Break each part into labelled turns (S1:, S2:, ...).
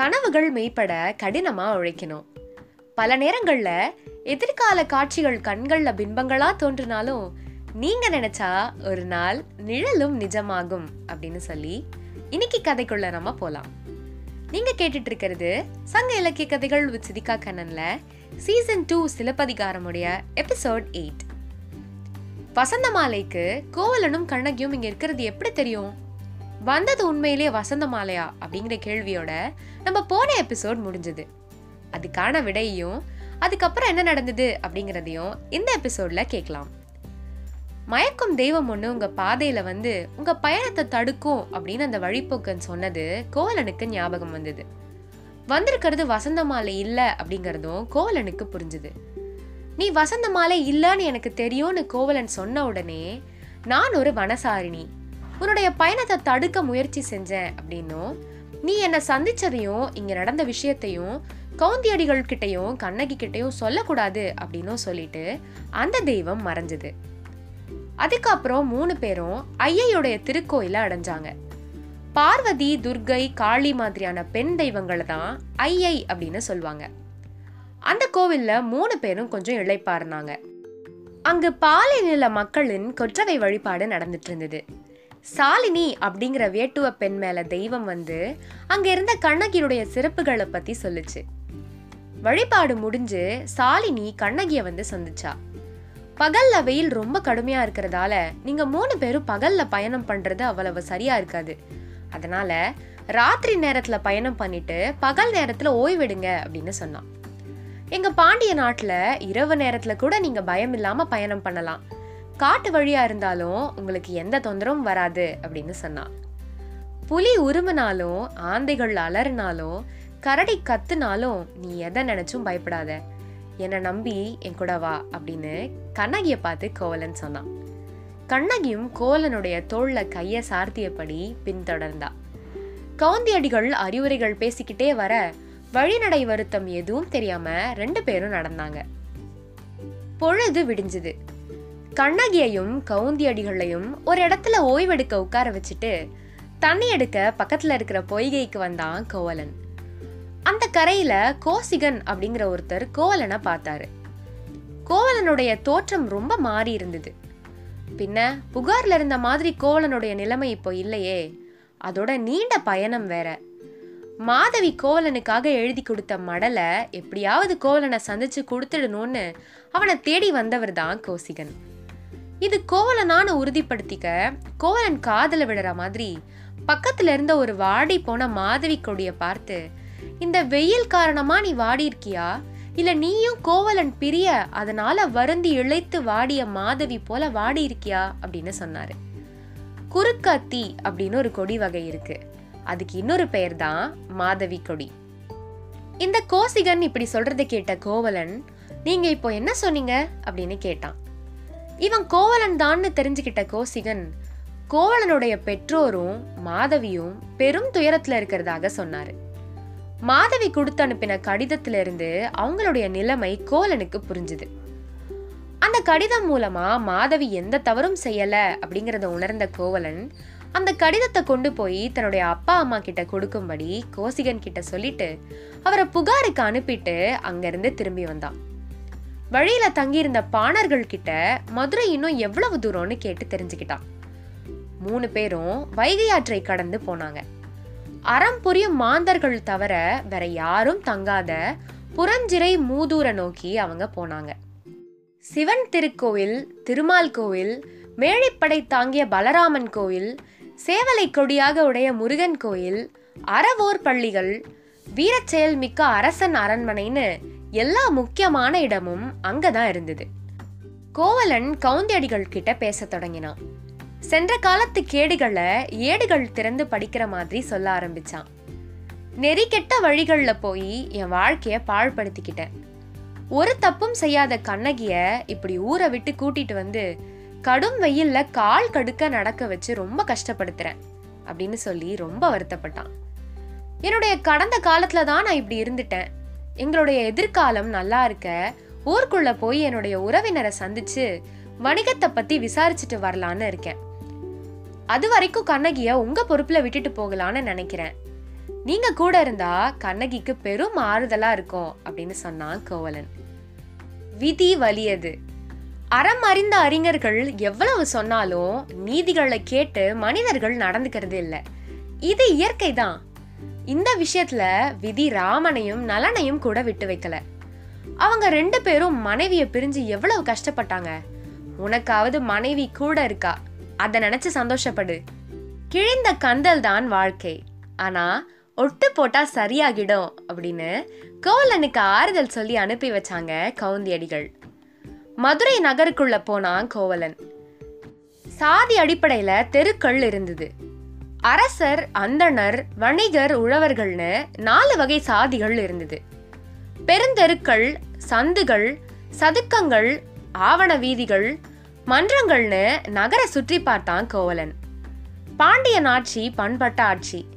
S1: கனவுகள் மெய்ப்பட கடினமா உழைக்கணும். பல நேரங்கள்ல எதிர்கால காட்சிகள் கண்கள்ல பிம்பங்களா தோன்றினாலும் நீங்க நினைச்சா ஒரு நாள் நிழலும் நிஜமாகும் அப்படின்னு சொல்லி இன்னைக்கு கதைக்குள்ள நம்ம போலாம். நீங்க கேட்டுட்டு இருக்கிறது சங்க இலக்கிய கதைகள் வித் சிதிகா கண்ணன்ல சீசன் டூ சிலப்பதிகாரமுடைய எபிசோட் எயிட். வசந்த மாலைக்கு கோவலனும் கண்ணகியும் இங்க இருக்கிறது எப்படி தெரியும்? வந்தது உண்மையிலேயே வசந்த மாலையா அப்படிங்கிற கேள்வியோட நம்ம போன எபிசோட் முடிஞ்சது. அதுக்கான விடையும் அதுக்கப்புறம் என்ன நடந்தது அப்படிங்கிறதையும் இந்த எபிசோட்ல கேட்கலாம். மயக்கும் தெய்வம் ஒன்று உங்கள் பாதையில் வந்து உங்கள் பயணத்தை தடுக்கும் அப்படின்னு அந்த வழிப்போக்கன் சொன்னது கோவலனுக்கு ஞாபகம் வந்தது. வந்திருக்கிறது வசந்த மாலை இல்லை அப்படிங்கிறதும் கோவலனுக்கு புரிஞ்சுது. நீ வசந்த மாலை இல்லைன்னு எனக்கு தெரியும்னு கோவலன் சொன்ன உடனே நான் ஒரு வனசாரிணி உன்னுடைய பயணத்தை தடுக்க முயற்சி செஞ்சேன் அப்படின்னும் நீ என்னை சந்திச்சதையும் இங்கே நடந்த விஷயத்தையும் கவுந்தியடிகள் கிட்டையும் கண்ணகி கிட்டையும் சொல்லக்கூடாது அப்படின்னும் சொல்லிட்டு அந்த தெய்வம் மறைஞ்சது. அதுக்கப்புறம் மூணு பேரும் ஐயையுடைய திருக்கோயில அடைஞ்சாங்க. பார்வதி துர்கை காளி மாதிரியான பெண் தெய்வங்களை தான் ஐயை அப்படின்னு சொல்லுவாங்க. அந்த கோவில்ல மூணு பேரும் கொஞ்சம் இழைப்பாருனாங்க அங்கு பாலை நில மக்களின் கொற்றவை வழிபாடு நடந்துட்டு இருந்தது. சாலினி அப்படிங்கிற வேட்டுவ பெண் மேல தெய்வம் வந்து அங்க இருந்த கண்ணகியுடைய சிறப்புகளை பத்தி சொல்லுச்சு. வழிபாடு முடிஞ்சு சாலினி கண்ணகிய வந்து சந்திச்சா. பகல்ல வெயில் ரொம்ப கடுமையா இருக்கிறதால நீங்க மூணு பேரும் பகல்ல பயணம் பண்றது அவ்வளவு சரியா இருக்காது. அதனால ராத்திரி நேரத்துல பயணம் பண்ணிட்டு பகல் நேரத்துல ஓய்வெடுங்க அப்படின்னு சொன்னான். எங்க பாண்டிய நாட்டுல இரவு நேரத்துல கூட நீங்க பயம் இல்லாம பயணம் பண்ணலாம். காட்டு வழியா இருந்தாலும் உங்களுக்கு எந்த தொந்தரவும் வராது அப்படின்னு சொன்னான் புலி உருமினாலும் ஆந்தைகள் அலறினாலும் கரடி கத்துனாலும் நீ எதை நினைச்சும் பயப்படாத. என்னை நம்பி என் கூட வா அப்படின்னு கண்ணகியை பார்த்து கோவலன் சொன்னான். கண்ணகியும் கோவலனுடைய தோல்ல கையை சார்த்தியபடி பின்தொடர்ந்தா. கவுந்தியடிகள் அறிவுரைகள் பேசிக்கிட்டே வர வழிநடை வருத்தம் எதுவும் தெரியாம ரெண்டு பேரும் நடந்தாங்க. பொழுது விடிஞ்சுது. கண்ணகியையும் கவுந்தியடிகளையும் ஒரு இடத்துல ஓய்வெடுக்க உட்கார வச்சுட்டு தண்ணி எடுக்க பக்கத்துல இருக்கிற பொய்கைக்கு வந்தான் கோவலன். அந்த கரையில கோசிகன் அப்படிங்கிற ஒருத்தர் கோவலனை பார்த்தாரு. கோவலனுடைய தோற்றம் ரொம்ப மாறி இருந்தது. பின்ன புகார்ல இருந்த மாதிரி கோவலனுடைய நிலைமை இப்போ இல்லையே. அதோட நீண்ட பயணம் வேற. மாதவி கோவலனுக்காக எழுதி கொடுத்த மடலை எப்படியாவது கோவலனை சந்திச்சு கொடுத்துடணும்னு அவனை தேடி வந்தவர் தான் கோசிகன். இது கோவலனான உறுதிப்படுத்திக்க கோவலன் காதல விடுற மாதிரி பக்கத்துல இருந்த ஒரு வாடி போன மாதவி கொடிய பார்த்து இந்த வெயில் காரணமா நீ வாடி இருக்கியா இல்ல நீயும் கோவலன் பிரிய அதனால வருந்தி இழைத்து வாடிய மாதவி போல வாடி இருக்கியா அப்படின்னு சொன்னாரு. குறுக்காத்தி அப்படின்னு ஒரு கொடி வகை இருக்கு. அதுக்கு இன்னொரு பெயர் தான் மாதவி கொடி. இந்த கோசிகன் இப்படி சொல்றதை கேட்ட கோவலன் நீங்க இப்போ என்ன சொன்னீங்க? அப்படின்னு கேட்டான். இவன் கோவலன் தான்னு தெரிஞ்சுக்கிட்ட கோசிகன் கோவலனுடைய பெற்றோரும் மாதவியும் பெரும் துயரத்துல இருக்கிறதாக சொன்னாரு. மாதவி கொடுத்து அனுப்பின கடிதத்துல இருந்து அவங்களுடைய நிலைமை கோவலனுக்கு புரிஞ்சுது. அந்த கடிதம் மூலமா மாதவி எந்த தவறும் செய்யல அப்படிங்கறத உணர்ந்த கோவலன் அந்த கடிதத்தை கொண்டு போய் தன்னுடைய அப்பா அம்மா கிட்ட கொடுக்கும்படி கோசிகன் கிட்ட சொல்லிட்டு அவரை புகாருக்கு அனுப்பிட்டு அங்கிருந்து திரும்பி வந்தான். வழியில தங்கியிருந்த பாணர்கள் கிட்ட மதுரை இன்னும் எவ்வளவு தூரம்னு கேட்டு தெரிஞ்சுக்கிட்டான். மூணு பேரும் வைகை ஆற்றை கடந்து போனாங்க. அறம் புரியும் மாந்தர்கள் தவிர வேற யாரும் தங்காத புறஞ்சிறை மூதூர நோக்கி அவங்க போனாங்க. சிவன் திருக்கோவில் திருமால் கோவில் மேழைப்படை தாங்கிய பலராமன் கோவில் சேவலை கொடியாக உடைய முருகன் கோயில் அறவோர் பள்ளிகள் வீரச்செயல் மிக்க அரசன் அரண்மனைன்னு எல்லா முக்கியமான இடமும் அங்கதான் இருந்தது. கோவலன் கவுந்தியடிகள் கிட்ட பேசத் தொடங்கினான். சென்ற காலத்து கேடுகளை ஏடுகள் திறந்து படிக்கிற மாதிரி சொல்ல ஆரம்பிச்சான். நெறி கெட்ட வழிகளில் போய் என் வாழ்க்கைய பாழ்படுத்திக்கிட்டேன். ஒரு தப்பும் செய்யாத கண்ணகிய இப்படி ஊரை விட்டு கூட்டிட்டு வந்து கடும் வெயில்ல கால் கடுக்க நடக்க வச்சு ரொம்ப கஷ்டப்படுத்துறேன் அப்படின்னு சொல்லி ரொம்ப வருத்தப்பட்டான். என்னுடைய கடந்த காலத்துல தான் நான் இப்படி இருந்துட்டேன். எங்களுடைய எதிர்காலம் நல்லா இருக்க ஊருக்குள்ள போய் என்னுடைய உறவினரை சந்திச்சு வணிகத்தை பத்தி விசாரிச்சுட்டு வரலான்னு இருக்கேன். அது வரைக்கும் கண்ணகிய உங்க பொறுப்புல விட்டுட்டு போகலான்னு நினைக்கிறேன். நீங்க கூட இருந்தா கண்ணகிக்கு பெரும் ஆறுதலா இருக்கும் அப்படின்னு சொன்னான் கோவலன். விதி வலியது. அறம் அறிந்த அறிஞர்கள் எவ்வளவு சொன்னாலும் நீதிகளை கேட்டு மனிதர்கள் நடந்துக்கிறது இல்லை. இது இயற்கை தான் இந்த விஷயத்துல விதி ராமனையும் நலனையும் கூட விட்டு வைக்கல. அவங்க ரெண்டு பேரும் மனைவிய பிரிஞ்சு எவ்வளவு கஷ்டப்பட்டாங்க? உனக்காவது மனைவி கூட இருக்கா? அதை நினைச்சு சந்தோஷப்படு. கிழிந்த கந்தல் தான் வாழ்க்கை. ஆனா ஒட்டு போட்டா சரியாகிடும் அப்படின்னு கோவலனுக்கு ஆறுதல் சொல்லி அனுப்பி வச்சாங்க கவுந்தியடிகள் மதுரை நகருக்குள்ள போனான் கோவலன். சாதி அடிப்படையில தெருக்கள் இருந்தது. அரசர் அந்தணர் வணிகர் உழவர்கள்னு நாலு வகை சாதிகள் இருந்தது. பெருந்தெருக்கள் சந்துகள் சதுக்கங்கள் ஆவண வீதிகள் மன்றங்கள்னு நகர சுற்றி பார்த்தான் கோவலன். பாண்டியன் ஆட்சி பண்பட்ட ஆட்சி.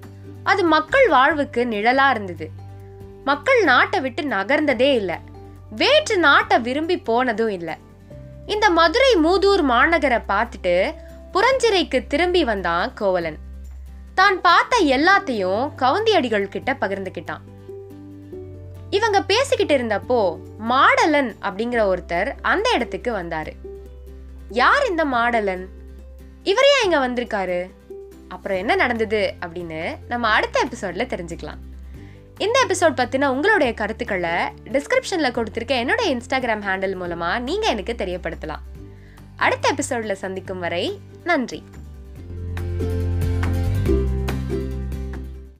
S1: அது மக்கள் வாழ்வுக்கு நிழலா இருந்தது. மக்கள் நாட்டை விட்டு நகர்ந்ததே இல்லை. வேற்று நாட்டை விரும்பி போனதும் இல்லை. இந்த மதுரை மூதூர் மாநகரை பார்த்துட்டு புறஞ்சிறைக்கு திரும்பி வந்தான் கோவலன். தான் பார்த்த எல்லாத்தையும் கவுந்தியடிகள் கிட்ட பகிர்ந்துக்கிட்டான் இவங்க பேசிக்கிட்டு இருந்தப்போ மாடலன் அப்படிங்கிற ஒருத்தர் அந்த இடத்துக்கு வந்தாரு. யார் இந்த மாடலன்? இவர் ஏன் இங்க வந்திருக்காரு? அப்புறம் என்ன நடந்தது அப்படின்னு நம்ம அடுத்த எபிசோட்ல தெரிஞ்சுக்கலாம். இந்த எபிசோட் பத்தின உங்களுடைய கருத்துக்களை டிஸ்கிரிப்ஷன்ல கொடுத்துருக்க என்னோட இன்ஸ்டாகிராம் ஹேண்டில் மூலமா நீங்க எனக்கு தெரியப்படுத்தலாம். அடுத்த எபிசோட்ல சந்திக்கும் வரை நன்றி.